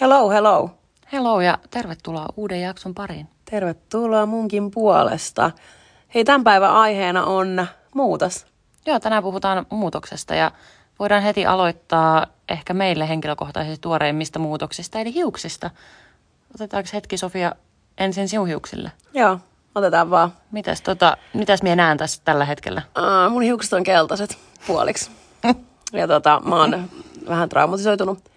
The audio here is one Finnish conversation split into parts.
Hello, hello. Hello ja tervetuloa uuden jakson pariin. Tervetuloa munkin puolesta. Hei, tämän päivän aiheena on muutos. Joo, tänään puhutaan muutoksesta ja voidaan heti aloittaa ehkä meille henkilökohtaisesti tuoreimmista muutoksista, eli hiuksista. Otetaanko hetki Sofia ensin sinun hiuksille? Joo, otetaan vaan. Mitäs, tota, mitäs minä näen tässä tällä hetkellä? Uh, mun hiukset on keltaiset puoliksi. ja tota, mä oon vähän traumatisoitunut.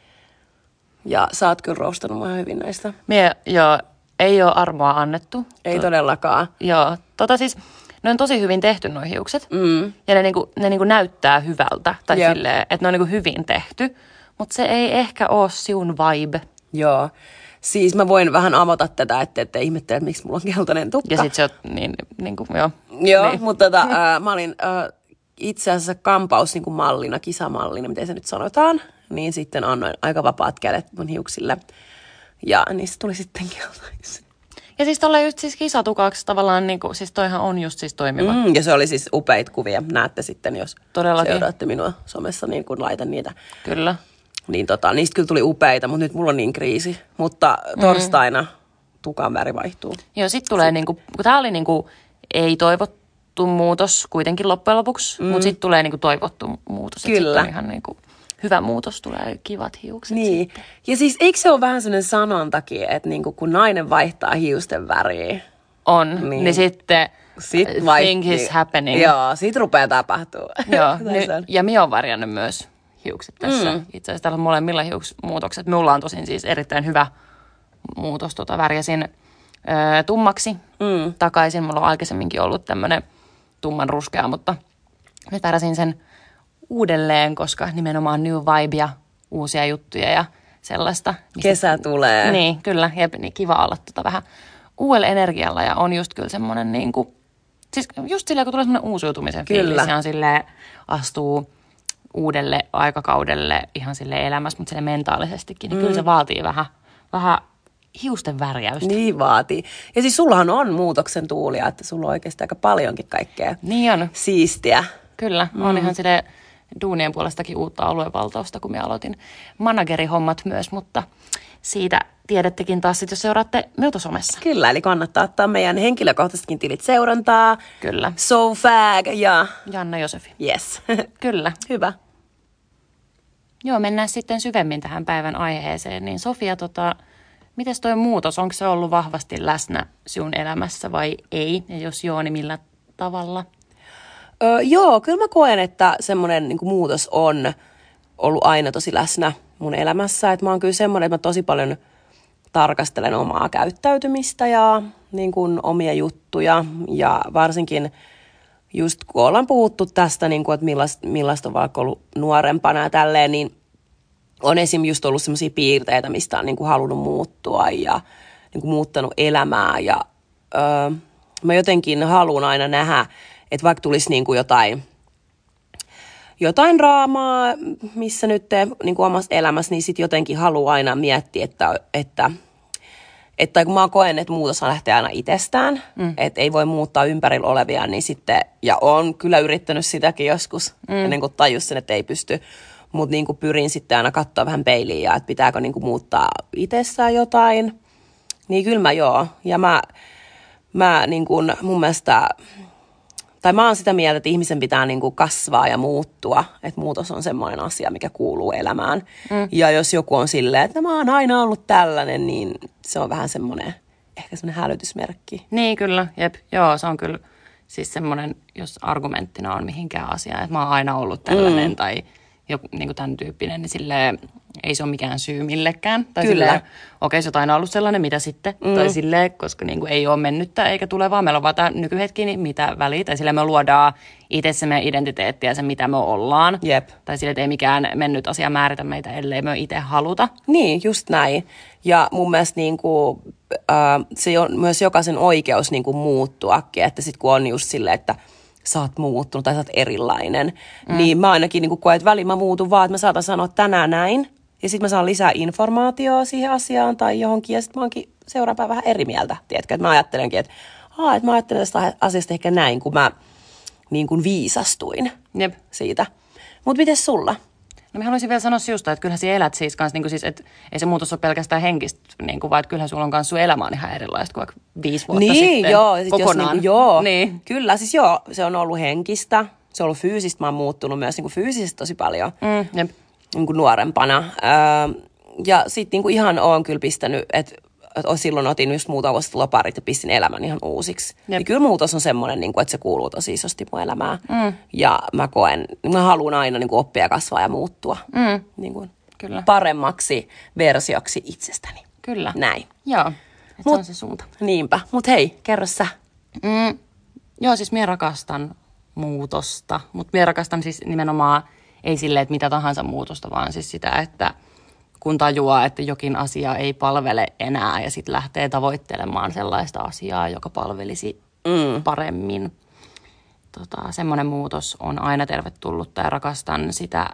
Ja sä oot kyllä roustannut mua hyvin näistä. Mie, joo, ei ole armoa annettu. Ei todellakaan. Joo, tota siis, ne on tosi hyvin tehty nuo hiukset. Mm. Ja ne, niinku, ne niinku näyttää hyvältä, tai Jep. silleen, että ne on niinku hyvin tehty. Mutta se ei ehkä ole sinun vibe. Joo. Siis mä voin vähän avata tätä, että ette ihmettele, että miksi mulla on keltainen tukka. Ja sit se on niin, niinku, joo. Joo, Niin. mutta tota, ää, mä olin ää, itse asiassa kampaus niin kuin mallina, kisamallina, miten se nyt sanotaan. Niin sitten annoin aika vapaat kädet mun hiuksille. Ja niistä tuli sitten keltaisia. Ja siis tolle just siis kisatukaksi tavallaan, niinku, siis toihan on just siis toimiva. Mm. Mm, ja se oli siis upeita kuvia. Näette sitten, jos Todellakin. seuraatte minua somessa, niin kun laitan niitä. Kyllä. Niin tota, niistä kyllä tuli upeita, mutta nyt mulla on niin kriisi. Mutta torstaina mm. tukan väri vaihtuu. Joo, sit tulee niinku, kun tää oli niinku ei toivottu muutos kuitenkin loppujen lopuksi, mm. mutta sitten tulee niinku toivottu muutos. Et sit Kyllä. on ihan niinku hyvä muutos, tulee kivat hiukset. Niin. Ja siis eikö se ole vähän sellainen sanontakin, että niinku, kun nainen vaihtaa hiusten väriä, On, Niin. niin, sitten Sit thing vaihti- is happening. Joo, sit rupeaa tapahtuu. Joo, ny, ja minä olen varjannut myös hiukset tässä. Mm. Itse asiassa täällä on molemmilla hiuksmuutokset. Minulla on tosin siis erittäin hyvä muutos. Tota, värjäsin ö, tummaksi mm. takaisin. Mulla on aikaisemminkin ollut tämmöinen tumman ruskea, mutta nyt värjäsin sen uudelleen, koska nimenomaan new vibe ja uusia juttuja ja sellaista. mistä- Kesä tulee. Niin, kyllä. Jep, niin kiva olla tota vähän uudella energialla ja on just kyllä semmoinen niin kuin, siis just silleen, kun tulee semmoinen uusiutumisen Kyllä. fiilis ja on silleen, astuu uudelle aikakaudelle ihan sille elämässä, mutta sille mentaalisestikin, niin mm. kyllä se vaatii vähän, vähän hiusten värjäystä. Niin vaatii. Ja siis sullahan on muutoksen tuulia, että sulla on oikeasti aika paljonkin kaikkea Niin on, siistiä. kyllä. Mm. On ihan sille duunien puolestakin uutta aluevaltausta, kun minä aloitin managerihommat myös, mutta siitä tiedättekin taas, sit, jos seuraatte minulta somessa. Kyllä, eli kannattaa ottaa meidän henkilökohtaisetkin tilit seurantaa. Kyllä. SoFag ja Janna Josefi. yes. Kyllä. Hyvä. Joo, mennään sitten syvemmin tähän päivän aiheeseen. Niin Sofia, tota, miten toi muutos, onko se ollut vahvasti läsnä sinun elämässä vai ei? Ja jos joo, niin millä tavalla? Öö, joo, kyllä mä koen, että semmoinen niin muutos on ollut aina tosi läsnä mun elämässä. Että mä oon kyllä semmoinen, että mä tosi paljon tarkastelen omaa käyttäytymistä ja niin kuin omia juttuja. Ja varsinkin just kun ollaan puhuttu tästä, niin kuin, että millaista, millaista on vaikka ollut nuorempana ja tälleen, niin on esim. just ollut sellaisia piirteitä, mistä on niin kuin halunnut muuttua ja niin kuin muuttanut elämää. Ja öö, mä jotenkin haluan aina nähdä, että vaikka tulisi niin kuin jotain, jotain raamaa, missä nyt te, niin kuin omassa elämässä, niin sitten jotenkin haluaa aina miettiä, että, että että kun mä koen, että muutos lähtee aina itsestään, mm. että ei voi muuttaa ympärillä olevia, niin sitten, ja on kyllä yrittänyt sitäkin joskus, mm. ennen kuin tajus sen, että ei pysty, mutta niin kuin pyrin sitten aina katsoa vähän peiliin ja että pitääkö niin kuin muuttaa itsessään jotain, niin kyllä mä joo, ja mä, mä niin kuin mun mielestä, tai mä oon sitä mieltä, että ihmisen pitää niin kuin kasvaa ja muuttua, että muutos on semmoinen asia, mikä kuuluu elämään. Mm. Ja jos joku on silleen, että mä oon aina ollut tällainen, niin se on vähän semmoinen, ehkä semmoinen hälytysmerkki. Niin, kyllä. Jep. Joo, se on kyllä siis semmoinen, jos argumenttina on mihinkään asiaan, että mä oon aina ollut tällainen mm. tai joku niin kuin tämän tyyppinen, niin silleen, ei se ole mikään syy millekään. Tai Kyllä. silleen, okei, se on aina ollut sellainen, mitä sitten. Mm. Tai silleen, koska niin kuin ei ole mennyttä eikä tulevaa. Meillä on vaan tämä nykyhetki, niin mitä väliä. Tai silleen me luodaan itse se meidän identiteetti ja se, mitä me ollaan. Jep. Tai silleen, että ei mikään mennyt asia määritä meitä, ellei me itse haluta. Niin, just näin. Ja mun mielestä niin kuin, äh, se on myös jokaisen oikeus niin kuin muuttuakin, että sitten kun on just silleen, että sä oot muuttunut tai sä oot erilainen, mm. niin mä ainakin niin koen, että väliin mä muutun vaan, että mä saatan sanoa tänään näin, ja sitten mä saan lisää informaatiota siihen asiaan tai johonkin, ja sitten mä oonkin seuraavan päivän vähän eri mieltä, tiedätkö, että mä ajattelenkin, että, Aa, että mä ajattelen tästä asiasta ehkä näin, kun mä niin kuin viisastuin Jep. siitä. Mutta miten sulla? No mä haluaisin vielä sanoa sinusta, että kyllähän sinä elät siis kanssa, niin kuin siis, että ei se muutos ole pelkästään henkistä, niin kuin, vaan että kyllähän sulla on kanssa sun elämä on ihan erilaista kuin vaikka viisi vuotta niin, sitten. joo, sit jos niinku, joo, Niin. kyllä, siis joo, se on ollut henkistä, se on ollut fyysistä, mä oon muuttunut myös niinku fyysisesti tosi paljon Mm, jep. niinku nuorempana. Öö, ja sitten niinku ihan oon kyllä pistänyt, että et silloin otin just muutama vuosi loparit ja pistin elämän ihan uusiksi. Jep. Ja kyllä muutos on semmoinen, niinku, että se kuuluu tosi isosti mun elämään. Mm. Ja mä koen, mä haluan aina niinku oppia, kasvaa ja muuttua Mm, niinku, Kyllä. paremmaksi versioksi itsestäni. Kyllä. Näin. Joo, se Mut- on se suunta. Niinpä. Mut hei, kerro sä. Mm, joo, siis minä rakastan muutosta, mutta minä rakastan siis nimenomaan ei silleen, että mitä tahansa muutosta, vaan siis sitä, että kun tajuaa, että jokin asia ei palvele enää ja sitten lähtee tavoittelemaan sellaista asiaa, joka palvelisi mm. paremmin. Tota, semmoinen muutos on aina tervetullutta ja rakastan sitä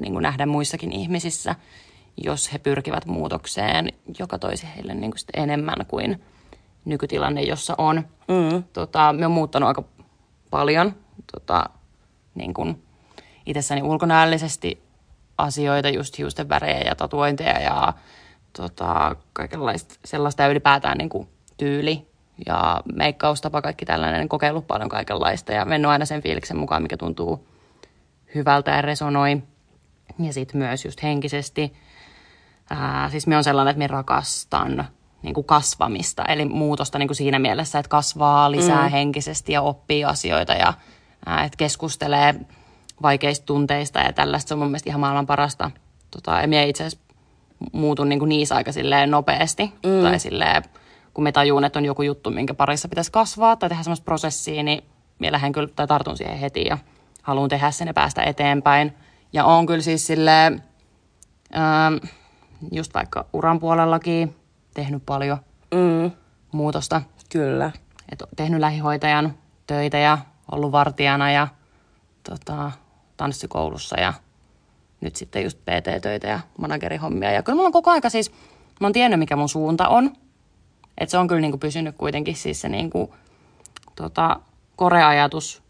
niin kuin nähdä muissakin ihmisissä, jos he pyrkivät muutokseen, joka toisi heille niin kuin sit enemmän kuin nykytilanne, jossa on. Mm. Tota, me on muuttanut aika paljon tota, niin kuin itsessäni ulkonäöllisesti asioita, just hiusten värejä ja tatuointeja ja tota, kaikenlaista sellaista ja ylipäätään niin kuin tyyli ja meikkaustapa, kaikki tällainen, kokeillut paljon kaikenlaista ja mennyt aina sen fiiliksen mukaan, mikä tuntuu hyvältä ja resonoi. Ja sitten myös just henkisesti. Ää, siis me on sellainen, että me rakastan niin kuin kasvamista, eli muutosta niin kuin siinä mielessä, että kasvaa lisää mm. henkisesti ja oppii asioita ja ää, että keskustelee vaikeista tunteista ja tällaista. Se on mun mielestä ihan maailman parasta. Tota, ja minä itse asiassa muutun niin kuin niissä aika silleen nopeasti. Mm. Tai silleen, kun me tajuun, että on joku juttu, minkä parissa pitäisi kasvaa tai tehdä semmoista prosessia, niin minä lähden kyllä tai tartun siihen heti ja haluan tehdä sen ja päästä eteenpäin. Ja on kyllä siis silleen, ähm, just vaikka uran puolellakin tehnyt paljon Mm, muutosta. kyllä. Et tehnyt lähihoitajan töitä ja ollut vartijana ja tota, tanssikoulussa ja nyt sitten just PT-töitä ja managerihommia. Ja kyllä mulla on koko aika siis, mä oon tiennyt mikä mun suunta on. Että se on kyllä niinku pysynyt kuitenkin siis se niinku, tota, koreajatus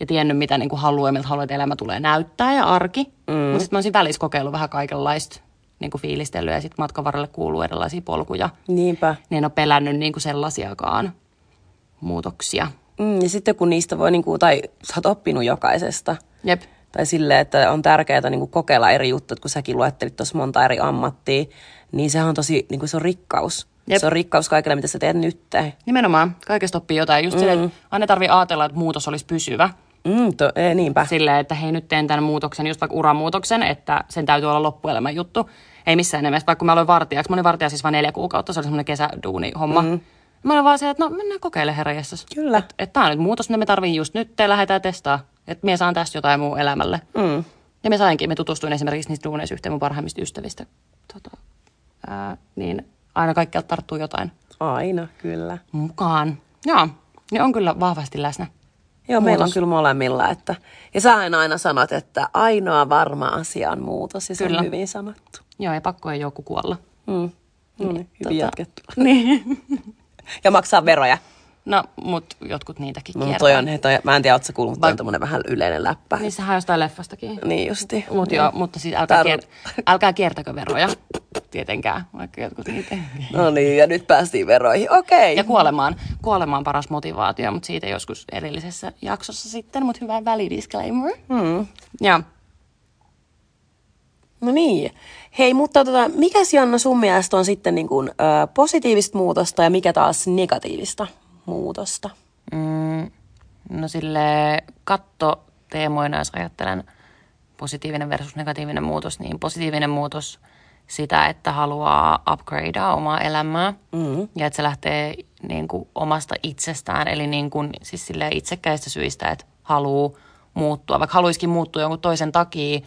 ja tiennyt mitä niinku haluaa ja miltä haluaa, että elämä tulee näyttää ja arki. Mm. Mutta sitten mä oon siinä välissä kokeillut vähän kaikenlaista niinku fiilistelyä ja sitten matkan varrelle kuuluu erilaisia polkuja. Niinpä. Niin en ole pelännyt niinku sellaisiakaan muutoksia. Mm, ja sitten kun niistä voi, niin kuin, tai sä oot oppinut jokaisesta, Jep. Tai silleen, että on tärkeää niin kuin kokeilla eri juttuja, että kun säkin luettelit tuossa monta eri ammattia, niin sehän on tosi, niin kuin se on rikkaus. Jep. Se on rikkaus kaikille, mitä sä teet nyt. Nimenomaan. Kaikesta oppii jotain. Just mm. että aina tarvii ajatella, että muutos olisi pysyvä. Mm, to, ee, niinpä. Silleen, että hei nyt teen tämän muutoksen, just vaikka uramuutoksen, että sen täytyy olla loppuelemän juttu. Ei missään nimessä, vaikka kun mä olin vartijaksi. Mä olin vartija siis vain neljä kuukautta, se oli semmoinen kesäduuni homma. Mm. Mä olin vaan se, että no mennään kokeilemaan herra. Kyllä. Että et, tää on nyt muutos, mitä me tarvii just nyt, te lähdetään testaa. Että minä saan tästä jotain muu elämälle. Mm. Ja me sainkin, me tutustuin esimerkiksi niistä duuneissa yhteen mun parhaimmista ystävistä. Tota, ää, niin aina kaikkialta tarttuu jotain Aina, kyllä. mukaan. Joo, ne on kyllä vahvasti läsnä. Joo, meillä on Muutos. kyllä molemmilla. Että, ja sä aina sanot, että ainoa varma asia on muutos, ja se Kyllä. on hyvin sanottu. Joo, ja pakko ei joku kuolla. Mm. No niin, hyvin tota- jatkettu. Niin. Ja maksaa veroja. No, mut jotkut niitäkin No, toi on, toi, mä en tiedä, ootko sä kuullut, mutta toi on vähän yleinen läppä. Niin sehän on jostain leffastakin. Niin justi. Mut joo, mutta siis älkää, Tar- kier- älkää kiertäkö veroja. Tietenkään, vaikka jotkut niitä. No niin, ja nyt päästiin veroihin. Okei. Ja kuolemaan. Kuolema on paras motivaatio, mutta siitä joskus erillisessä jaksossa sitten. Mutta hyvä välidisclaimer. Hmm. Joo. No niin. Hei, mutta tota, mikäs Janna sun mielestä on sitten niin kuin, ö, positiivista muutosta ja mikä taas negatiivista muutosta? Mm, no sille katto teemoina, jos ajattelen positiivinen versus negatiivinen muutos, niin positiivinen muutos sitä, että haluaa upgradea omaa elämää mm. ja että se lähtee niin kuin omasta itsestään, eli niin kuin, siis itsekkäistä syistä, että haluaa muuttua, vaikka haluaisikin muuttua jonkun toisen takia,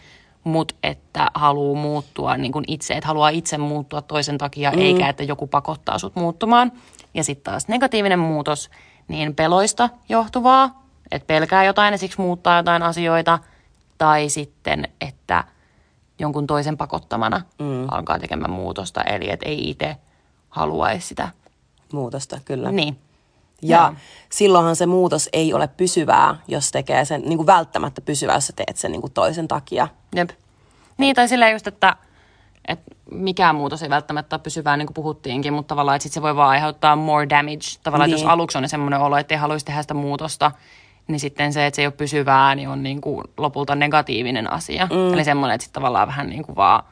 mutta että haluaa muuttua niin kuin itse, että haluaa itse muuttua toisen takia, mm. eikä että joku pakottaa sut muuttumaan. Ja sitten taas negatiivinen muutos, niin peloista johtuvaa, että pelkää jotain ja siksi muuttaa jotain asioita, tai sitten, että jonkun toisen pakottamana mm. alkaa tekemään muutosta, eli että ei itse haluaisi sitä. Muutosta, kyllä. Niin. Ja Joo. silloinhan se muutos ei ole pysyvää, jos tekee sen niin kuin välttämättä pysyvää, jos sä teet sen niin kuin toisen takia. Jep. Niin, tai silleen just, että, että mikään muutos ei välttämättä ole pysyvää, niin kuin puhuttiinkin, mutta tavallaan, että sit se voi vaan aiheuttaa more damage. Tavallaan, niin. jos aluksi on semmoinen olo, että ei haluaisi tehdä sitä muutosta, niin sitten se, että se ei ole pysyvää, niin on niin kuin lopulta negatiivinen asia. Mm. Eli semmoinen, että sitten tavallaan vähän niin kuin vaan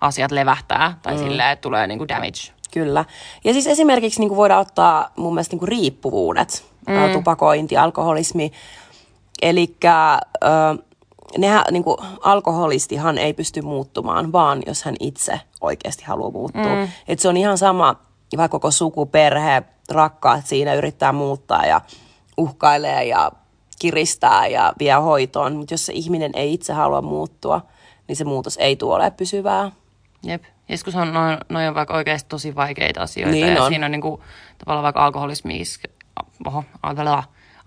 asiat levähtää, tai mm. silleen, että tulee niin kuin damage. Kyllä. Ja siis esimerkiksi niin kuin voidaan ottaa mun mielestä niin kuin riippuvuudet, mm. tupakointi, alkoholismi. Eli nehän, niin kuin, alkoholistihan ei pysty muuttumaan, vaan jos hän itse oikeasti haluaa muuttua. Mm. Et se on ihan sama, vaikka koko suku, perhe, rakkaat siinä yrittää muuttaa ja uhkailee ja kiristää ja vie hoitoon. Mutta jos se ihminen ei itse halua muuttua, niin se muutos ei tule ole pysyvää. Jep. Joskus on noin, noin on vaikka oikeasti tosi vaikeita asioita. Niin ja on. siinä on niinku, tavallaan vaikka alkoholismis, oho,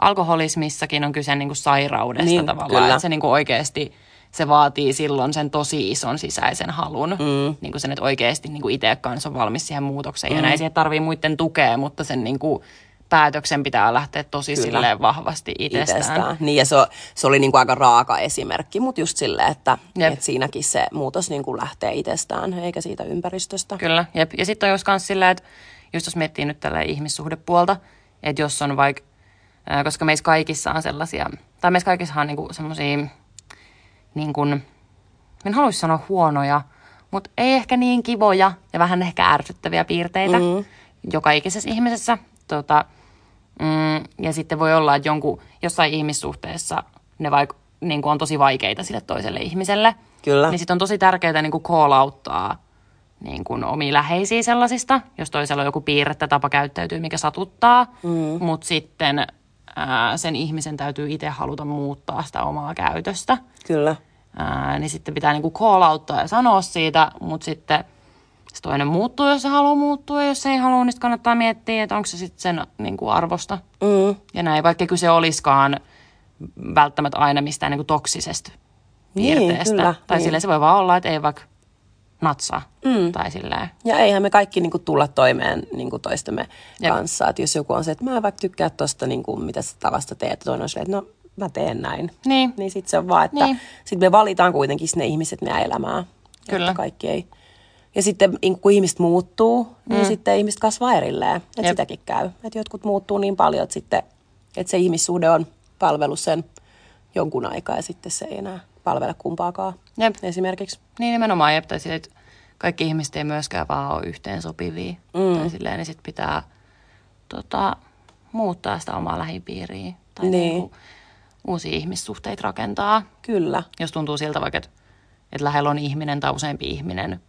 alkoholismissakin on kyse niinku sairaudesta Niin, tavallaan. kyllä. Että se niinku oikeasti se vaatii silloin sen tosi ison sisäisen halun. Mm. Niin kuin sen, että oikeasti niin itse kanssa on valmis siihen muutokseen. Mm. Ja näin siihen tarvii muiden tukea, mutta sen niin kuin päätöksen pitää lähteä tosi Kyllä. silleen vahvasti itsestään. itsestään. Niin, ja se, se oli niinku aika raaka esimerkki, mutta just silleen, että Jep. et siinäkin se muutos niinku lähtee itsestään, eikä siitä ympäristöstä. Kyllä, jep. Ja sitten on jos kans silleen, että just jos miettii nyt tällä ihmissuhdepuolta, että jos on vaikka, koska meissä kaikissa on sellaisia, tai meissä kaikissa on niinku semmoisia, niin kuin, en haluaisi sanoa huonoja, mutta ei ehkä niin kivoja ja vähän ehkä ärsyttäviä piirteitä mm. joka ikisessä ihmisessä. Tota, mm, ja sitten voi olla, että jonkun, jossain ihmissuhteessa ne vaik- niin kuin on tosi vaikeita sille toiselle ihmiselle. Kyllä. Niin sitten on tosi tärkeää niin kuin niin kuin omia läheisiä sellaisista, jos toisella on joku piirre tai tapa käyttäytyy, mikä satuttaa. Mm. Mutta sitten ää, sen ihmisen täytyy itse haluta muuttaa sitä omaa käytöstä. Kyllä. Ää, niin sitten pitää niinku call outtaa ja sanoa siitä, mutta sitten se toinen muuttuu, jos se haluaa muuttua, ja jos se ei halua, niin kannattaa miettiä, että onko se sitten sen niinku arvosta. Mm. Ja näin, vaikka kyse olisikaan välttämättä aina mistään niinku toksisesta Niin, piirteestä. kyllä, tai niin. silleen se voi vaan olla, että ei vaikka natsaa. Mm. Tai silleen. Ja eihän me kaikki niinku tulla toimeen niinku toistemme Jep. kanssa. Että jos joku on se, että mä en vaikka tykkää tosta, niinku, mitä sä tavasta teet, toinen on se, että no mä teen näin. Niin. Niin sitten se on vaan, että Niin. niin. sit me valitaan kuitenkin ne ihmiset meidän elämää. Kyllä. Että kaikki ei. Ja sitten niin kun ihmiset muuttuu, niin mm. sitten ihmiset kasvaa erilleen. Että sitäkin käy. Että jotkut muuttuu niin paljon, että, sitten, että se ihmissuhde on palvellut sen jonkun aikaa ja sitten se ei enää palvele kumpaakaan. Jep. Esimerkiksi. Niin nimenomaan, jep, tai silleen, että kaikki ihmiset ei myöskään vaan ole yhteen sopivia. Mm. Tai silleen, niin sit pitää tota, muuttaa sitä omaa lähipiiriä. Tai Niin. niinku, uusia ihmissuhteita rakentaa. Kyllä. Jos tuntuu siltä vaikka, että, että lähellä on ihminen tai useampi ihminen,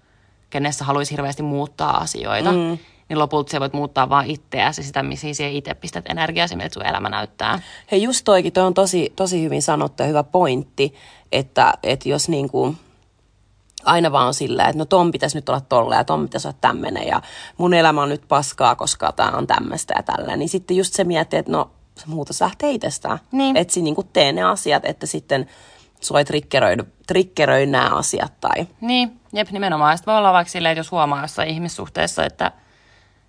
kenessä haluaisi hirveästi muuttaa asioita, mm. Niin lopulta sä voit muuttaa vaan itseäsi sitä, missä siihen itse pistät energiaa, miltä sun elämä näyttää. Hei just toikin, toi on tosi, tosi hyvin sanottu ja hyvä pointti, että, että jos niin kuin aina vaan on sillä, että no ton pitäisi nyt olla tolle ja ton pitäisi olla tämmöinen ja mun elämä on nyt paskaa, koska tämä on tämmöistä ja tällä, niin sitten just se miettii, että no se muutos lähtee itsestään. Niin. Että niin kuin tee ne asiat, että sitten sua ei triggeröidy, triggeröi nämä asiat tai Niin, jep, nimenomaan. Sitten voi olla vaikka silleen, että jos huomaa jossain ihmissuhteessa, että,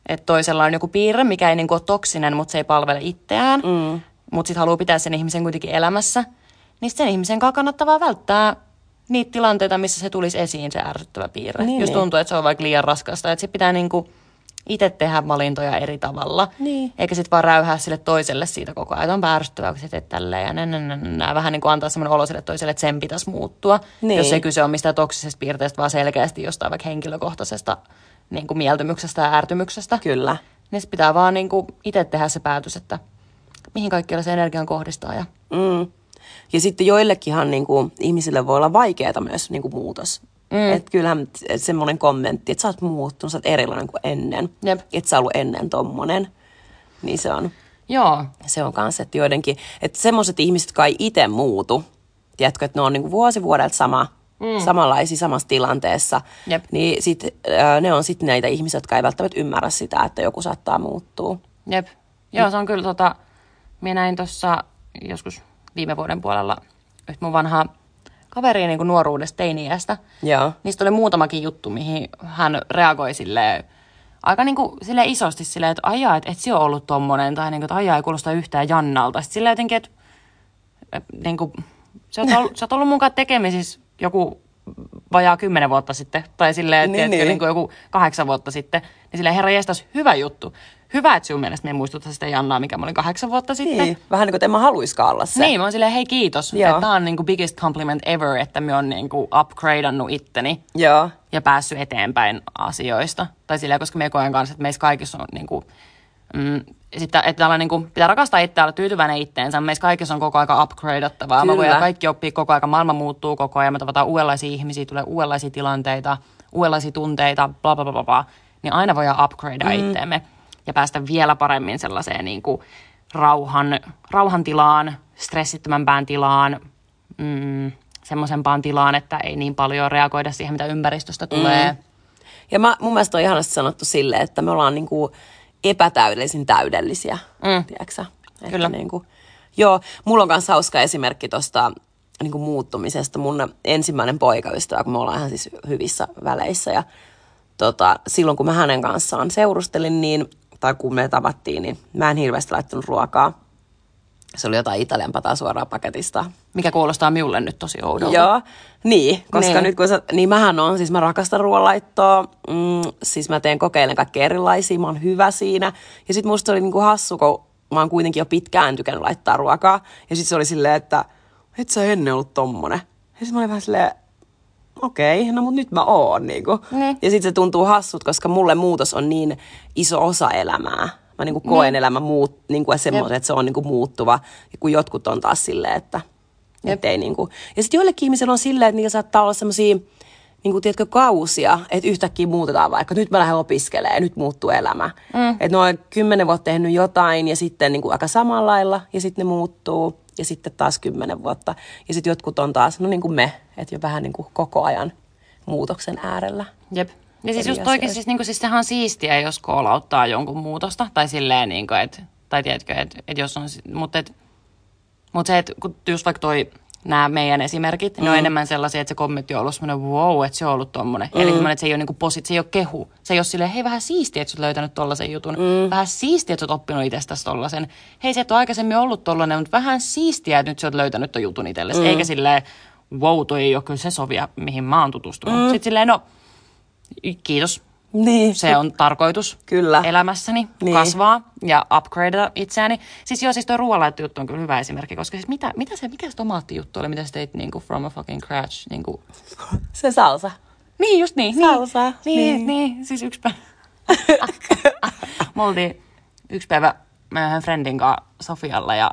että toisella on joku piirre, mikä ei niin ole toksinen, mutta se ei palvele itseään, mm. mutta sitten haluaa pitää sen ihmisen kuitenkin elämässä, niin sen ihmisen kanssa kannattaa välttää niitä tilanteita, missä se tulisi esiin, se ärsyttävä piirre. Niin, jos niin. tuntuu, että se on vaikka liian raskasta, että se pitää niinku itse tehdä valintoja eri tavalla. Niin. Eikä sitten vaan räyhää sille toiselle siitä koko ajan, että on ärsyttävää, kun sä teet tälleen ja nä, nä, nä, nä, nä. Vähän niin kuin antaa semmoinen olo sille toiselle, että sen pitäisi muuttua. Niin. Jos ei kyse ole mistään toksisesta piirteestä, vaan selkeästi jostain vaikka henkilökohtaisesta niin kuin mieltymyksestä ja ärtymyksestä. kyllä. Niin pitää vaan niin kuin itse tehdä se päätös, että mihin kaikkialla se energian kohdistaa. Ja... Mm. Ja sitten joillekinhan niin kuin, ihmisille voi olla vaikeaa myös niin kuin muutos. Mm. Että kyllähän semmoinen kommentti, että sä oot muuttunut, sä oot erilainen kuin ennen. Jep. Että sä ollut ennen tommonen. Niin se on, Joo, se on kanssa, että joidenkin, että semmoiset ihmiset, jotka ei itse muutu, tiedätkö, että ne on niin kuin vuosi vuodelta sama, mm. samanlaisia samassa tilanteessa, Jep. niin sit, ne on sitten näitä ihmisiä, jotka ei välttämättä ymmärrä sitä, että joku saattaa muuttua. jep. Joo, se on kyllä tota, minä näin tuossa joskus viime vuoden puolella yhtä mun vanhaa kaveria niin kuin nuoruudesta teini-iästä. Joo. Niistä oli muutamakin juttu, mihin hän reagoi silleen, aika niin kuin, silleen isosti silleen, että aijaa, että et se on ollut tommonen, tai niin kuin, että aijaa, ei kuulosta yhtään Jannalta. Sitten silleen jotenkin, että et, niin kuin, sä, oot ollut, sä oot ollut kanssa tekemisissä joku vajaa kymmenen vuotta sitten, tai silleen, Niin, niin, niin. niin. Niin kuin joku kahdeksan vuotta sitten, niin silleen, herra jestas, hyvä juttu. Hyvä, että sun mielestä me ei muistuta sitä Jannaa, mikä mä olin kahdeksan vuotta sitten. Niin, vähän niin kuin, että en mä haluiskaan olla se. Niin, mä oon silleen, hei kiitos. Joo. Tämä on niinku biggest compliment ever, että me on niinku upgradeannut itteni Joo. ja päässyt eteenpäin asioista. Tai silleen, koska me koen kanssa, että meissä kaikissa on niinku, mm, sitten, että tällä niinku, pitää rakastaa itseä, olla tyytyväinen itteensä. Meissä kaikissa on koko aika upgradeattavaa. Me Kyllä. voidaan kaikki oppia koko aika, maailma muuttuu koko ajan, me tavataan uudenlaisia ihmisiä, tulee uudenlaisia tilanteita, uudenlaisia tunteita, bla bla bla bla. Niin aina voidaan upgradea mm. itteemme ja päästä vielä paremmin sellaiseen niinku, rauhan, rauhan tilaan, stressittömämpään tilaan, mm, semmoisempaan tilaan, että ei niin paljon reagoida siihen, mitä ympäristöstä tulee. Mm. Ja mä, mun mielestä on ihanasti sanottu silleen, että me ollaan niinku epätäydellisin täydellisiä. Mm. Tiedätkö Että Kyllä. Niinku, joo, mulla on myös hauska esimerkki tuosta niinku muuttumisesta. Mun ensimmäinen poikaystävä, kun me ollaan ihan siis hyvissä väleissä. Ja tota, silloin kun mä hänen kanssaan seurustelin, niin, tai kun me tavattiin, niin mä en hirveästi laittanut ruokaa. Se oli jotain Italian pataa suoraan paketista. Mikä kuulostaa minulle nyt tosi oudolta. Joo, niin, koska Niin. nyt kun sä, niin mähän on, siis mä rakastan ruoanlaittoa, mm, siis mä teen kokeilen kaikkea erilaisia, mä oon hyvä siinä. Ja sit musta oli niinku hassu, kun mä oon kuitenkin jo pitkään tykännyt laittaa ruokaa. Ja sit se oli silleen, että et sä ennen ollut tommonen. Ja sit mä olin vähän silleen, okei, okay, no mut nyt mä oon niinku. Niin. Ja sit se tuntuu hassut, koska mulle muutos on niin iso osa elämää. Mä niinku koen niin. elämä muut, niinku semmoisen, että se on niinku muuttuva. Ja kun jotkut on taas silleen, että et ei niinku. Ja sitten joillekin ihmisillä on silleen, että niillä saattaa olla semmoisia niin tiedätkö, kausia, että yhtäkkiä muutetaan vaikka, nyt mä lähden opiskelemaan, nyt muuttuu elämä. Mm. Että ne on kymmenen vuotta tehnyt jotain ja sitten niin kuin aika samalla lailla ja sitten ne muuttuu ja sitten taas kymmenen vuotta. Ja sitten jotkut on taas, no niin kuin me, että jo vähän niin kuin koko ajan muutoksen äärellä. Jep. Ja siis just oikein, siis, niin siis sehän on siistiä, jos koolauttaa jonkun muutosta. Tai silleen, niin kuin, että, tai tiedätkö, että, että jos on, mutta et, mutta se, että kun just vaikka toi, nämä meidän esimerkit, mm. ne on enemmän sellaisia, että se kommentti on ollut semmoinen wow, että se on ollut tommonen. Mm. Eli semmoinen, että se ei ole niinku posit, se ei ole kehu. Se ei ole silleen, hei vähän siistiä, että sä oot löytänyt tollasen jutun. Mm. Vähän siistiä, että sä oot oppinut itsestäsi tollasen. Hei, se et ole aikaisemmin ollut tollanen, mutta vähän siistiä, että nyt sä oot löytänyt ton jutun itsellesi. Mm. Eikä silleen, wow, toi ei ole kyllä se sovia, mihin mä oon tutustunut. Mm. Sitten silleen, no, kiitos. Niin. Se on tarkoitus Kyllä. elämässäni Niin. niin. kasvaa ja upgradea itseäni. Siis joo, siis toi ruoanlaittojuttu on kyllä hyvä esimerkki, koska siis mitä, mitä se, mikä se tomaattijuttu oli, mitä sä teit niinku from a fucking scratch? Niinku. Se salsa. Niin, just niin. Salsa, Niin, niin, niin. niin. siis yksi päivä. Me oltiin yksi päivä meidän friendin kanssa Sofialla ja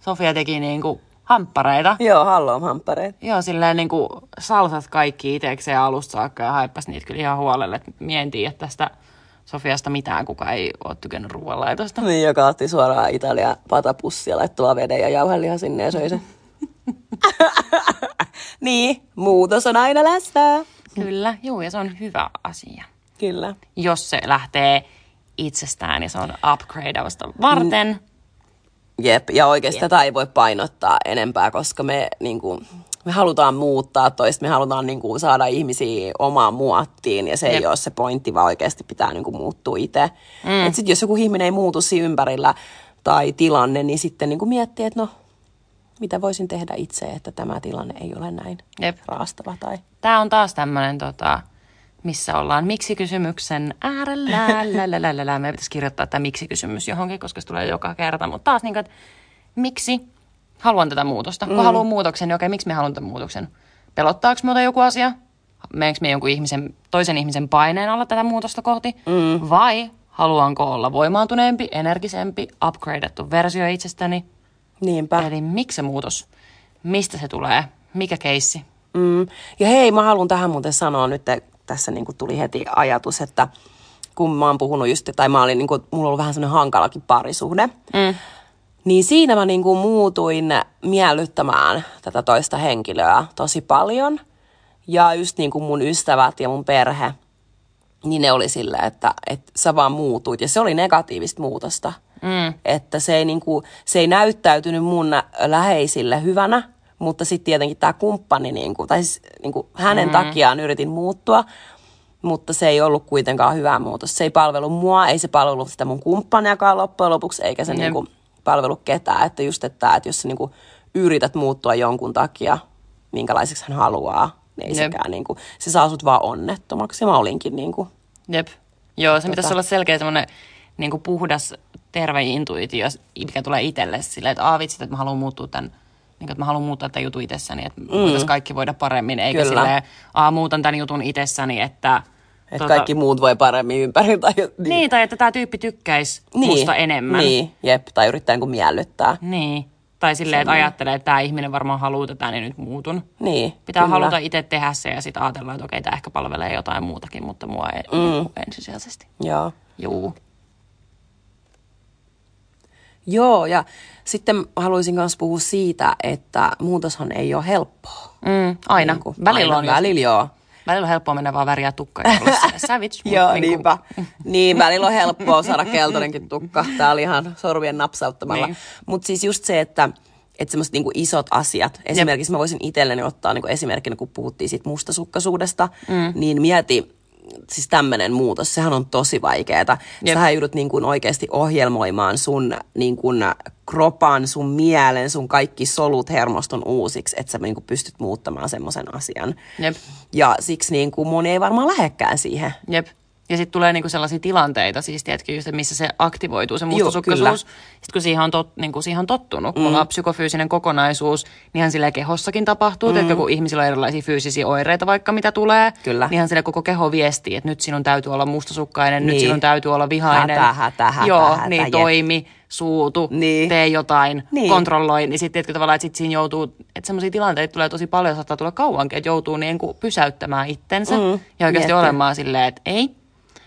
Sofia teki niinku hamppareita. Joo, hallom hamppareet. Joo, silleen niin kuin salsat kaikki itsekseen alusta saakka ja haippas niitä kyllä ihan huolelle. Mie en tiedä tästä Sofiasta mitään, kuka ei ole tykännyt ruoanlaitosta. Niin, joka otti suoraan Italia patapussia, laittoi vaan veden ja jauhelihan sinne ja söi sen. niin, muutos on aina läsnä. Kyllä, juu, ja se on hyvä asia. Kyllä. Jos se lähtee itsestään ja se on upgradeausta varten. Jep, ja oikeasti tätä ei voi painottaa enempää, koska me, niin kuin, me halutaan muuttaa toista, me halutaan niin kuin, saada ihmisiä omaan muottiin, ja se Jep. Jep. ei ole se pointti, vaan oikeasti pitää niin kuin, muuttua itse. Mm. Et sit, jos joku ihminen ei muutu siinä ympärillä tai tilanne, niin sitten niin kuin miettii, että no, mitä voisin tehdä itse, että tämä tilanne ei ole näin Jep. raastava. Tai... Tämä on taas tämmöinen, tota, missä ollaan miksi-kysymyksen äärellä. Lälälälälä. Me pitäisi kirjoittaa tämä miksi-kysymys johonkin, koska se tulee joka kerta. Mutta taas niin kuin, että miksi haluan tätä muutosta? Kun haluan muutoksen, niin okei, miksi me haluan tämän muutoksen? Pelottaako muuta joku asia? Meneekö me jonkun ihmisen, toisen ihmisen paineen alla tätä muutosta kohti? Mm. Vai haluanko olla voimaantuneempi, energisempi, upgradeattu versio itsestäni? Niinpä. Eli miksi se muutos? Mistä se tulee? Mikä keissi? Mm. Ja hei, mä haluan tähän muuten sanoa nyt, että tässä niin kuin tuli heti ajatus, että kun mä oon puhunut just, tai mä olin, niin kuin, mulla ollut vähän semmoinen hankalakin parisuhde, Mm. niin siinä mä niin kuin muutuin miellyttämään tätä toista henkilöä tosi paljon. Ja just niin kuin mun ystävät ja mun perhe, niin ne oli silleen, että, että sä vaan muutuit. Ja se oli negatiivista muutosta. Mm. Että se ei, niin kuin, se ei näyttäytynyt mun läheisille hyvänä, mutta sitten tietenkin tämä kumppani, niin kuin, tai siis, niin kuin, hänen mm. takiaan yritin muuttua, mutta se ei ollut kuitenkaan hyvä muutos. Se ei palvelu mua, ei se palvelu sitä mun kumppaniakaan loppujen lopuksi, eikä se Jep. niin kuin, palvelu ketään. Että just, että, että jos sä niin kuin, yrität muuttua jonkun takia, minkälaiseksi hän haluaa, Niin ei Jep. sekään niin kuin, se saa sut vaan onnettomaksi. Ja mä olinkin niin kuin, Jep. Joo, se Tota- pitäisi olla selkeä semmoinen niin puhdas, terve intuitio, mikä tulee itselle silleen, että aah vitsit, että mä haluan muuttua tämän, niin kuin, että mä haluan muuttaa tämän jutun itsessäni, että mm. voitaisiin kaikki voida paremmin, eikä Kyllä. silleen, aah muutan tämän jutun itsessäni, että... että kaikki muut voi paremmin ympäri. Tai, niin. Niin, tai että tämä tyyppi tykkäisi niin. musta enemmän. Niin, jep, tai yrittää niin kuin miellyttää. Niin. Tai silleen, että ajattelee, että tämä ihminen varmaan haluaa tätä, niin nyt muutun. Niin, Pitää kyllä. haluta itse tehdä se ja sitten ajatella, että okei, tämä ehkä palvelee jotain muutakin, mutta mua ei mm. ensisijaisesti. Joo. Juu. Joo, ja sitten haluaisin myös puhua siitä, että muutoshan ei ole helppoa. Mm, aina. Niin kuin, välillä aina, on, välillä joo. välillä on helppoa mennä vaan väriä tukka ja olla savage. Joo, niinku- niinpä. Niin, välillä on helppoa saada keltainenkin tukka. Tää oli ihan sorvien napsauttamalla. Niin. Mutta siis just se, että että semmoiset niinku isot asiat. Esimerkiksi mä voisin itselleni ottaa niinku esimerkkinä, kun puhuttiin siitä mustasukkaisuudesta, mm. niin mieti, siis tämmöinen muutos, sehän on tosi vaikeeta. Jep. Sähän joudut niin kuin oikeasti ohjelmoimaan sun niin kuin kropan, sun mielen, sun kaikki solut hermoston uusiksi, että sä niin kuin pystyt muuttamaan semmoisen asian. Jep. Ja siksi niin kuin moni ei varmaan lähekkään siihen. Jep. Ja sitten tulee niinku sellaisia tilanteita, siis tiedätkö, just, missä se aktivoituu, se mustasukkaisuus. Sitten kun siihen on, tot, niinku siihen on tottunut, kun mm. ollaan psykofyysinen kokonaisuus, niin ihan sillä kehossakin tapahtuu. Mm. Tiedätkö, kun ihmisillä on erilaisia fyysisiä oireita vaikka mitä tulee, Kyllä. niin ihan sillä koko keho viestii, että nyt sinun täytyy olla mustasukkainen, nyt Niin. sinun täytyy olla vihainen. Hätä, hätä, hätä, Joo, hätä, niin jep. toimi, suutu, Niin. tee jotain, Niin. kontrolloi. Niin sitten tiedätkö tavallaan, että sit siinä joutuu, että semmoisia tilanteita tulee tosi paljon, saattaa tulla kauankin, että joutuu niin kuin pysäyttämään itsensä Mm, ja oikeasti miettii. olemaan silleen, että ei,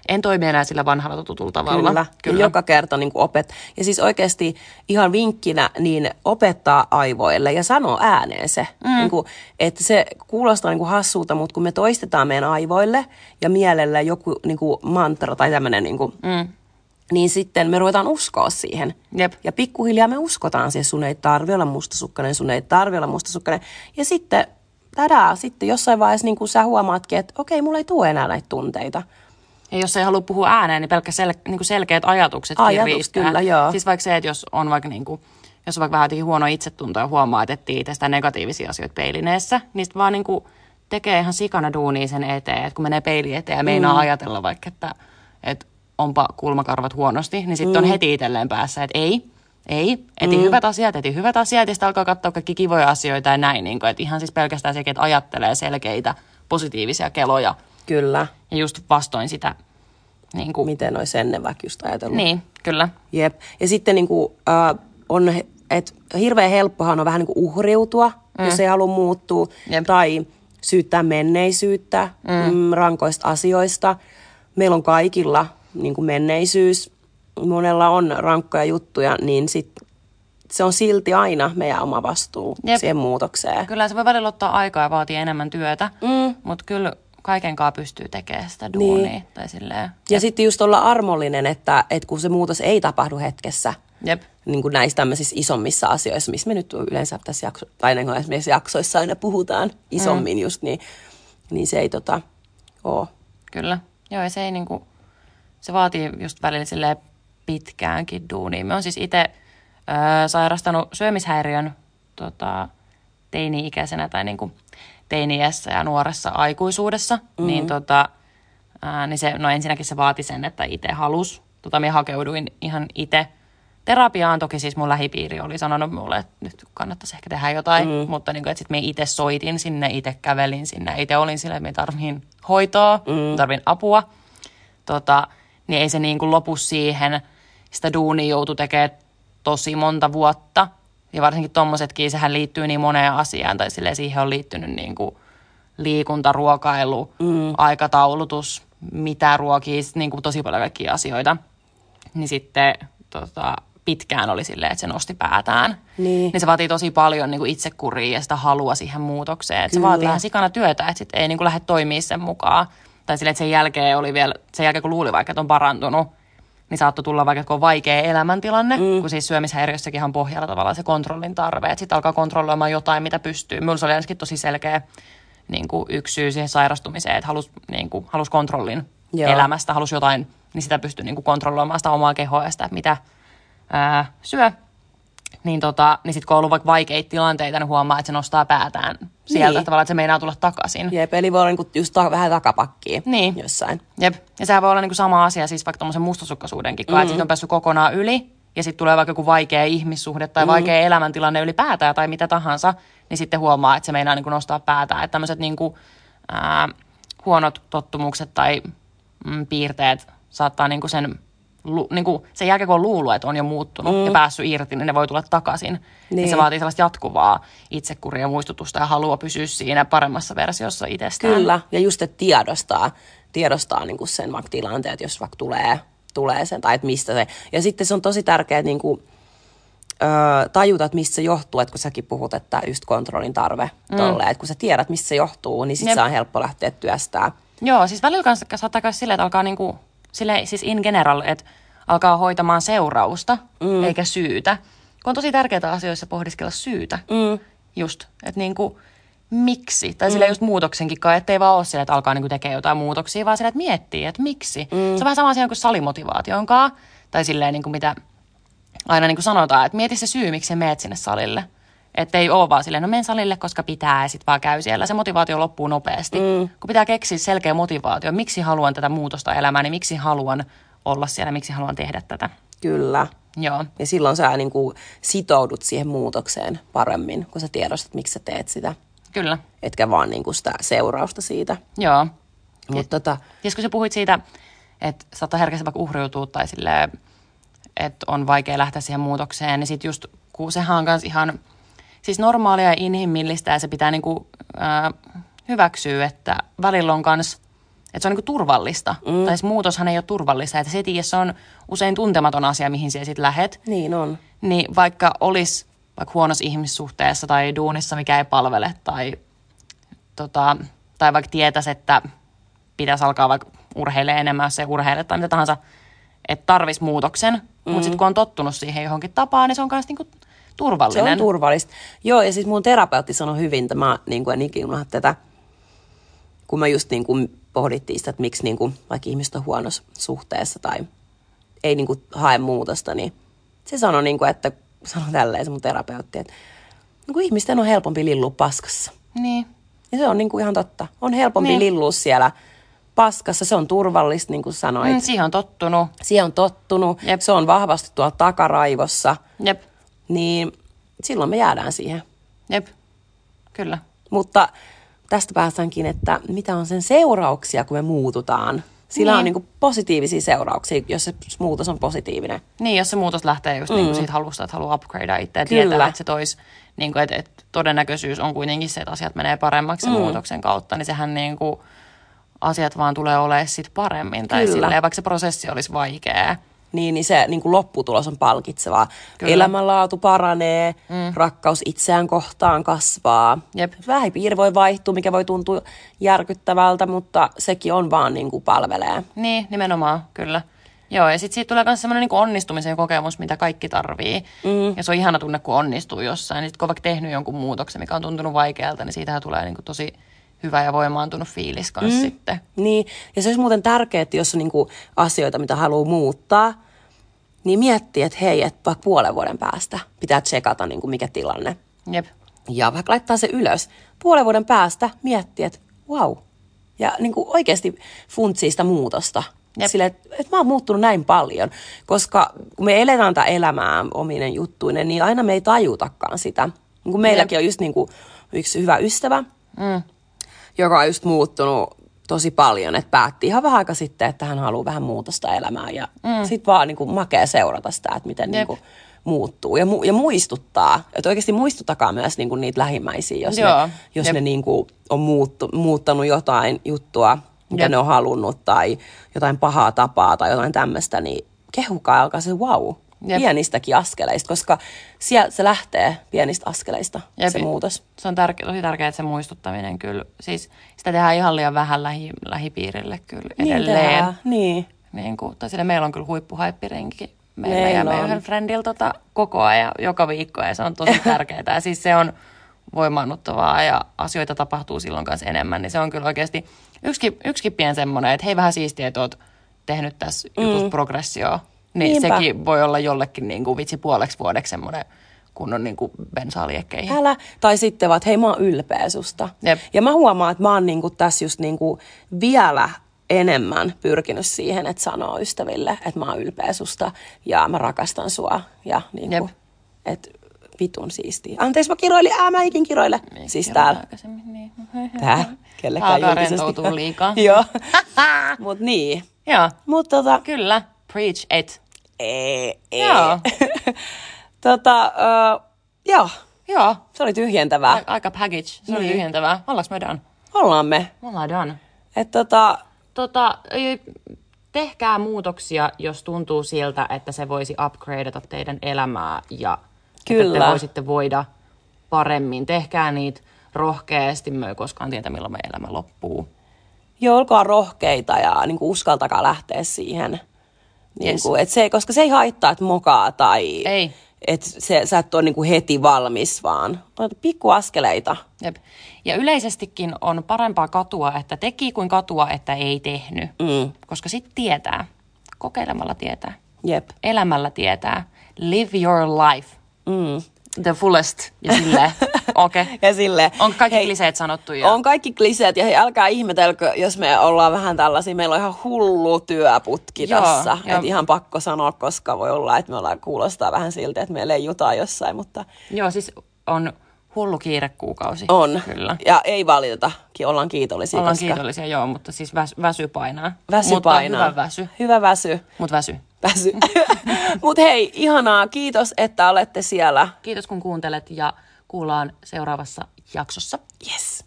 en toimi enää sillä vanhalla tutulla tavalla. Kyllä. Kyllä. Ja joka kerta niin opet. Ja siis oikeasti ihan vinkkinä niin opettaa aivoille ja sanoo ääneen se. Mm. Niin kuin, että se kuulostaa niin kuin hassulta, mutta kun me toistetaan meidän aivoille ja mielelle joku niin kuin mantra tai tämmöinen, niin, kuin, Mm. niin sitten me ruvetaan uskoa siihen. Jep. Ja pikkuhiljaa me uskotaan siihen, sun ei tarvi olla mustasukkainen, sun ei tarvi olla mustasukkainen. Ja sitten, tadaa, sitten jossain vaiheessa niin sä huomaatkin, että okei, mulla ei tule enää näitä tunteita. Ja jos ei halua puhua ääneen, niin pelkkä sel, niin kuin selkeät ajatukset Ajatus, riittää. kyllä, joo. Siis vaikka se, että jos on vaikka, niin kuin, jos on vaikka vähän huono itsetunto ja huomaa, että etsii itsestä negatiivisia asioita peilineessä, niin vaan niin kuin tekee ihan sikana duunia sen eteen, että kun menee peili eteen ja meinaa mm. ajatella vaikka, että, että onpa kulmakarvat huonosti, niin sitten mm. on heti itselleen päässä, että ei, ei, eti mm. hyvät asiat, eti hyvät asiat, ja sitten alkaa katsoa kaikki kivoja asioita ja näin, niin kuin, että ihan siis pelkästään sekin, että ajattelee selkeitä positiivisia keloja, Kyllä. ja just vastoin sitä, niin kuin, Miten olisi ennen vaikka just ajatellut. niin, kyllä. Jep. Ja sitten niin kuin, äh, on, että hirveän helppohan on vähän niin kuin uhriutua, mm. jos ei halua muuttua. Jep. Tai syyttää menneisyyttä mm. Mm, rankoista asioista. Meillä on kaikilla niin kuin menneisyys. Monella on rankkoja juttuja, niin sit se on silti aina meidän oma vastuu Jep. siihen muutokseen. Kyllä se voi välillä ottaa aikaa ja vaatii enemmän työtä, Mm. mutta kyllä kaikenkaan pystyy tekemään sitä duunia. Niin. Tai silleen, Ja sitten just olla armollinen, että, että kun se muutos ei tapahdu hetkessä, jep, niin kuin näissä tämmöisissä isommissa asioissa, missä me nyt yleensä tässä jakso, tai niin kuin esimerkiksi jaksoissa aina puhutaan isommin mm. just, niin, niin se ei tota, oo. kyllä. Joo, ja se ei niinku, se vaatii just välillä silleen pitkäänkin duunia. Me on siis itse öö, sairastanut syömishäiriön tota, teini-ikäisenä tai niinku teini-iässä ja nuoressa aikuisuudessa, mm-hmm. niin, tota, ää, niin se, no ensinnäkin se vaati sen, että itse halus. Tota, minä hakeuduin ihan itse terapiaan. Toki siis mun lähipiiri oli sanonut mulle, että nyt kannattaisi ehkä tehdä jotain, mm. mutta niin kuin, että sitten minä itse soitin sinne, itse kävelin sinne, itse olin sille, että minä tarvin hoitoa, mm. tarvin apua. Tota, niin ei se niin kuin lopu siihen. Sitä duunia joutui tekemään tosi monta vuotta. Ja varsinkin tommosetkin, sehän liittyy niin moneen asiaan, tai silleen siihen on liittynyt niin kuin liikunta, ruokailu, mm. aikataulutus, mitä ruokii, niin kuin tosi paljon kaikkia asioita. Niin sitten tota, pitkään oli silleen, että se nosti päätään. Niin. niin se vaatii tosi paljon niin kuin itsekuria ja sitä halua siihen muutokseen. Että se vaatii ihan sikana työtä, että sitten ei niin kuin lähde toimia sen mukaan. Tai silleen, että sen jälkeen oli vielä, sen jälkeen kun luuli vaikka, että on parantunut, niin saattoi tulla vaikka, kun on vaikea elämäntilanne, mm. kun siis syömishäiriössäkin on pohjalla tavallaan se kontrollin tarve, että sitten alkaa kontrolloimaan jotain, mitä pystyy. Minulla se oli ainakin tosi selkeä niin kuin yksi syy siihen sairastumiseen, että halusi niin kuin, halus kontrollin. Joo. elämästä, halusi jotain, niin sitä pystyy niin kuin kontrolloimaan sitä omaa kehoa ja sitä, mitä ää, syö. Niin, tota, niin sitten kun on ollut vaikka vaikeita tilanteita, niin huomaa, että se nostaa päätään sieltä Niin. tavallaan, että se meinaa tulla takaisin. Jep, eli voi olla niinku just ta- vähän takapakkiin Niin. jossain. Jep. Ja sehän voi olla niinku sama asia siis vaikka tuommoisen mustasukkaisuudenkin mm-hmm. että siitä on päässyt kokonaan yli, ja sitten tulee vaikka joku vaikea ihmissuhde tai mm-hmm. vaikea elämäntilanne ylipäätään tai mitä tahansa, niin sitten huomaa, että se meinaa niinku nostaa päätään. Että tämmöiset niinku, ää, huonot tottumukset tai mm, piirteet saattaa niinku sen, lu, niinku sen jälkeen, kun on luullut, että on jo muuttunut mm. ja päässyt irti, niin ne voi tulla takaisin. Niin. Niin. se vaatii sellaista jatkuvaa itsekuria, muistutusta ja halua pysyä siinä paremmassa versiossa itsestään. Kyllä, ja just, että tiedostaa, tiedostaa niin kuin sen vaikka tilanteet, jos vaikka tulee, tulee sen, tai että mistä se. Ja sitten se on tosi tärkeää niin kuin, ö, tajuta, että mistä se johtuu, että kun säkin puhut, että just kontrollin tarve mm. tolleen, että kun sä tiedät, mistä se johtuu, niin sitten se on helppo lähteä työstää. Joo, siis välillä kanssa saattaa käydä silleen, että alkaa niinku, sille, siis in general, että alkaa hoitamaan seurausta, mm. eikä syytä. Kun on tosi tärkeää asioissa pohdiskella syytä. Mm. Just, että niinku, miksi? Tai sille just muutoksenkin kai, ettei vaan ole sille, että alkaa niinku tekemään jotain muutoksia, vaan sille, että miettii, että miksi. Mm. Se on vähän sama asia kuin salimotivaation kanssa. Tai silleen niinku mitä aina niinku sanotaan, että mieti se syy, miksi sä meet sinne salille. Että ei ole vaan silleen, no menen salille, koska pitää ja sitten vaan käy siellä. Se motivaatio loppuu nopeasti. Mm. Kun pitää keksiä selkeä motivaatio, miksi haluan tätä muutosta elämääni, miksi haluan olla siellä, miksi haluan tehdä tätä. Kyllä. Joo, Ja silloin sä niin kuin sitoudut siihen muutokseen paremmin, kun sä tiedostat, miksi sä teet sitä. kyllä. Etkä vaan niin kuin sitä seurausta siitä. Joo. Mutta tota, Ties kun sä puhuit siitä, että saattaa herkästi vaikka uhriutua tai silleen, että on vaikea lähteä siihen muutokseen, niin sitten just, kun sehän on ihan siis normaalia ja inhimillistä ja se pitää niinku, äh, hyväksyä, että välillä on kans, että se on niinku turvallista. Mm. Tai se muutoshan ei ole turvallista, että se tiedä, se on usein tuntematon asia, mihin sä sitten lähet. niin on. Niin vaikka olisi vaikka huonossa ihmissuhteessa tai duunissa, mikä ei palvele, tai, tota, tai vaikka tietäisi, että pitäisi alkaa vaikka urheilemaan enemmän, jos ei urheile tai mitä tahansa, että tarvisi muutoksen, mm. mutta sitten kun on tottunut siihen johonkin tapaan, niin se on myös niinku Se turvallinen. on turvallista. Joo, ja siis mun terapeutti sanoi hyvin, että mä niin kuin, en ikinä unohda tätä, kun mä just niin kuin pohdittiin sitä, että miksi niin kuin, vaikka ihmiset on huonossa suhteessa tai ei niin kuin, hae muutosta, niin se sanoi, niin kuin, että sanoi tälleen se mun terapeutti, että niin kuin ihmisten on helpompi lillua paskassa. Niin. Ja se on niin kuin ihan totta. On helpompi niin. lillua siellä paskassa, se on turvallista, niin kuin sanoit. Mm, siihen on tottunut. Siihen on tottunut, Jep. se on vahvasti tuolla takaraivossa, Jep, niin silloin me jäädään siihen. jep, kyllä. Mutta tästä päästäänkin, että mitä on sen seurauksia, kun me muututaan. Sillä Niin. on niin positiivisia seurauksia, jos se muutos on positiivinen. Niin, jos se muutos lähtee just mm. niin siitä halusta, että haluaa upgradea itse ja tietää, että se tois, niin kuin, että, että todennäköisyys on kuitenkin se, että asiat menee paremmaksi mm. muutoksen kautta, niin sehän niin kuin, asiat vaan tulee olemaan sit paremmin. Tai Kyllä. silleen, vaikka se prosessi olisi vaikea. Niin, niin se niin kuin lopputulos on palkitsevaa. Kyllä. Elämänlaatu paranee, mm. rakkaus itseään kohtaan kasvaa. Jep. Vähipiiri voi vaihtua, mikä voi tuntua järkyttävältä, mutta sekin on vaan niin kuin palvelee. Niin, nimenomaan, kyllä. Joo, ja sitten siitä tulee myös semmoinen niin onnistumisen kokemus, mitä kaikki tarvii. Mm. Ja se on ihana tunne, kun onnistuu jossain. Niin sit kun on vaikka tehnyt jonkun muutoksen, mikä on tuntunut vaikealta, niin siitähän tulee niin kuin tosi hyvä ja voimaantunut fiilis kanssa mm. sitten. Niin, ja se olisi muuten tärkeää, että jos on niinku asioita, mitä haluaa muuttaa, niin miettii, että hei, että vaikka puolen vuoden päästä pitää tsekata, niinku mikä tilanne. Jep. Ja vaikka laittaa se ylös. Puolen vuoden päästä miettii, että wow. Ja niinku oikeasti funtsii sitä muutosta. Jep. Sille, että, että mä oon muuttunut näin paljon. Koska kun me eletään tätä elämää ominen juttuinen, niin aina me ei tajutakaan sitä. Niin kuin meilläkin on just niinku yksi hyvä ystävä, Mm. joka on just muuttunut tosi paljon, että päätti ihan vähän aika sitten, että hän haluaa vähän muutosta elämään ja mm. sitten vaan niin kuin makea seurata sitä, että miten niin kuin muuttuu ja, mu- ja muistuttaa, että oikeasti muistuttakaa myös niin kuin niitä lähimmäisiä, jos Joo, ne, jos jep. ne niin kuin on muuttu, muuttanut jotain juttua, mitä Jep. ne on halunnut tai jotain pahaa tapaa tai jotain tämmöistä, niin kehukaa alkaa se wow. Jep. Pienistäkin askeleista, koska siellä se lähtee pienistä askeleista, Jep. se muutos. Se on tärke- tosi tärkeää, että se muistuttaminen kyllä. Siis sitä tehdään ihan liian vähän lähi- lähipiirille kyllä edelleen. Niin, tehdään, niin. Niin kuin, tai sille meillä on kyllä huippuhaippirenki meillä Meillä ja meidän on. yhden friendillä tota, koko ajan, joka viikko ja se on tosi tärkeää. Ja siis se on voimaannuttavaa ja asioita tapahtuu silloin kanssa enemmän, niin se on kyllä oikeasti yksikin, yksikin pieni semmoinen, että hei vähän siistiä, että oot tehnyt tässä jutussa progressioa. Niin Niinpä. sekin voi olla jollekin niin kuin vitsi puoleksi vuodeksi semmoinen kunnon niin kuin bensaaliekkeihin. älä. Tai sitten vaan, että hei mä oon ylpeä susta. Jep. Ja mä huomaan, että mä oon niinku tässä just niinku vielä enemmän pyrkinyt siihen, että sanoo ystäville, että mä oon ylpeä susta ja mä rakastan sua. Ja niinku, Jep. että vitun siistiä. Anteeksi, mä kiroilin, ää mä ikin kiroile. siis täällä. Niin. Tää, kellekään Alkaa julkisesti. rentoutua liikaa. Joo. Mut niin. Joo, Mut tota, kyllä. Preach it. Ei, ei. Joo. tota, uh, joo, Joo, se oli tyhjentävää. a- aika package. Se oli Niin. tyhjentävää. Ollaanko me done? Ollaan me. Ollaan done. Et tota, Tota, tehkää muutoksia, jos tuntuu siltä, että se voisi upgradeata teidän elämää ja että Kyllä. te voisitte voida paremmin. Tehkää niitä rohkeasti, me ei koskaan tiedä, milloin meidän elämä loppuu. joo, olkaa rohkeita ja niin kuin uskaltakaa lähteä siihen. Niin Yes. kuin, et se, koska se ei haittaa, että mokaa tai Ei. että se, sä et ole niin kuin heti valmis, vaan ota pikkuaskeleita. Jep. Ja yleisestikin on parempaa katua, että teki kuin katua, että ei tehnyt. Mm. Koska sitten tietää. Kokeilemalla tietää. Jep. Elämällä tietää. Live your life. Mm. The fullest. Ja silleen, okei. Okay. Ja sille, On kaikki kliseet sanottu. Ja... On kaikki kliseet ja hei, älkää ihmetelkö, jos me ollaan vähän tällaisia, meillä on ihan hullu työputki Joo, tässä. Et ihan pakko sanoa, koska voi olla, että me ollaan kuulostaa vähän siltä, että meillä ei jutaa jossain, mutta Joo, siis on hullu kiirekuukausi. on. Kyllä. Ja ei valiteta, ollaan kiitollisia, Ollaan koska kiitollisia, joo, mutta siis väs, väsy painaa. väsy mutta painaa. hyvä väsy. Hyvä väsy. Mutta väsy. Väsy. Mutta hei, ihanaa. Kiitos, että olette siellä. Kiitos kun kuuntelet ja kuullaan seuraavassa jaksossa. Yes.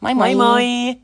Moi Moi moi.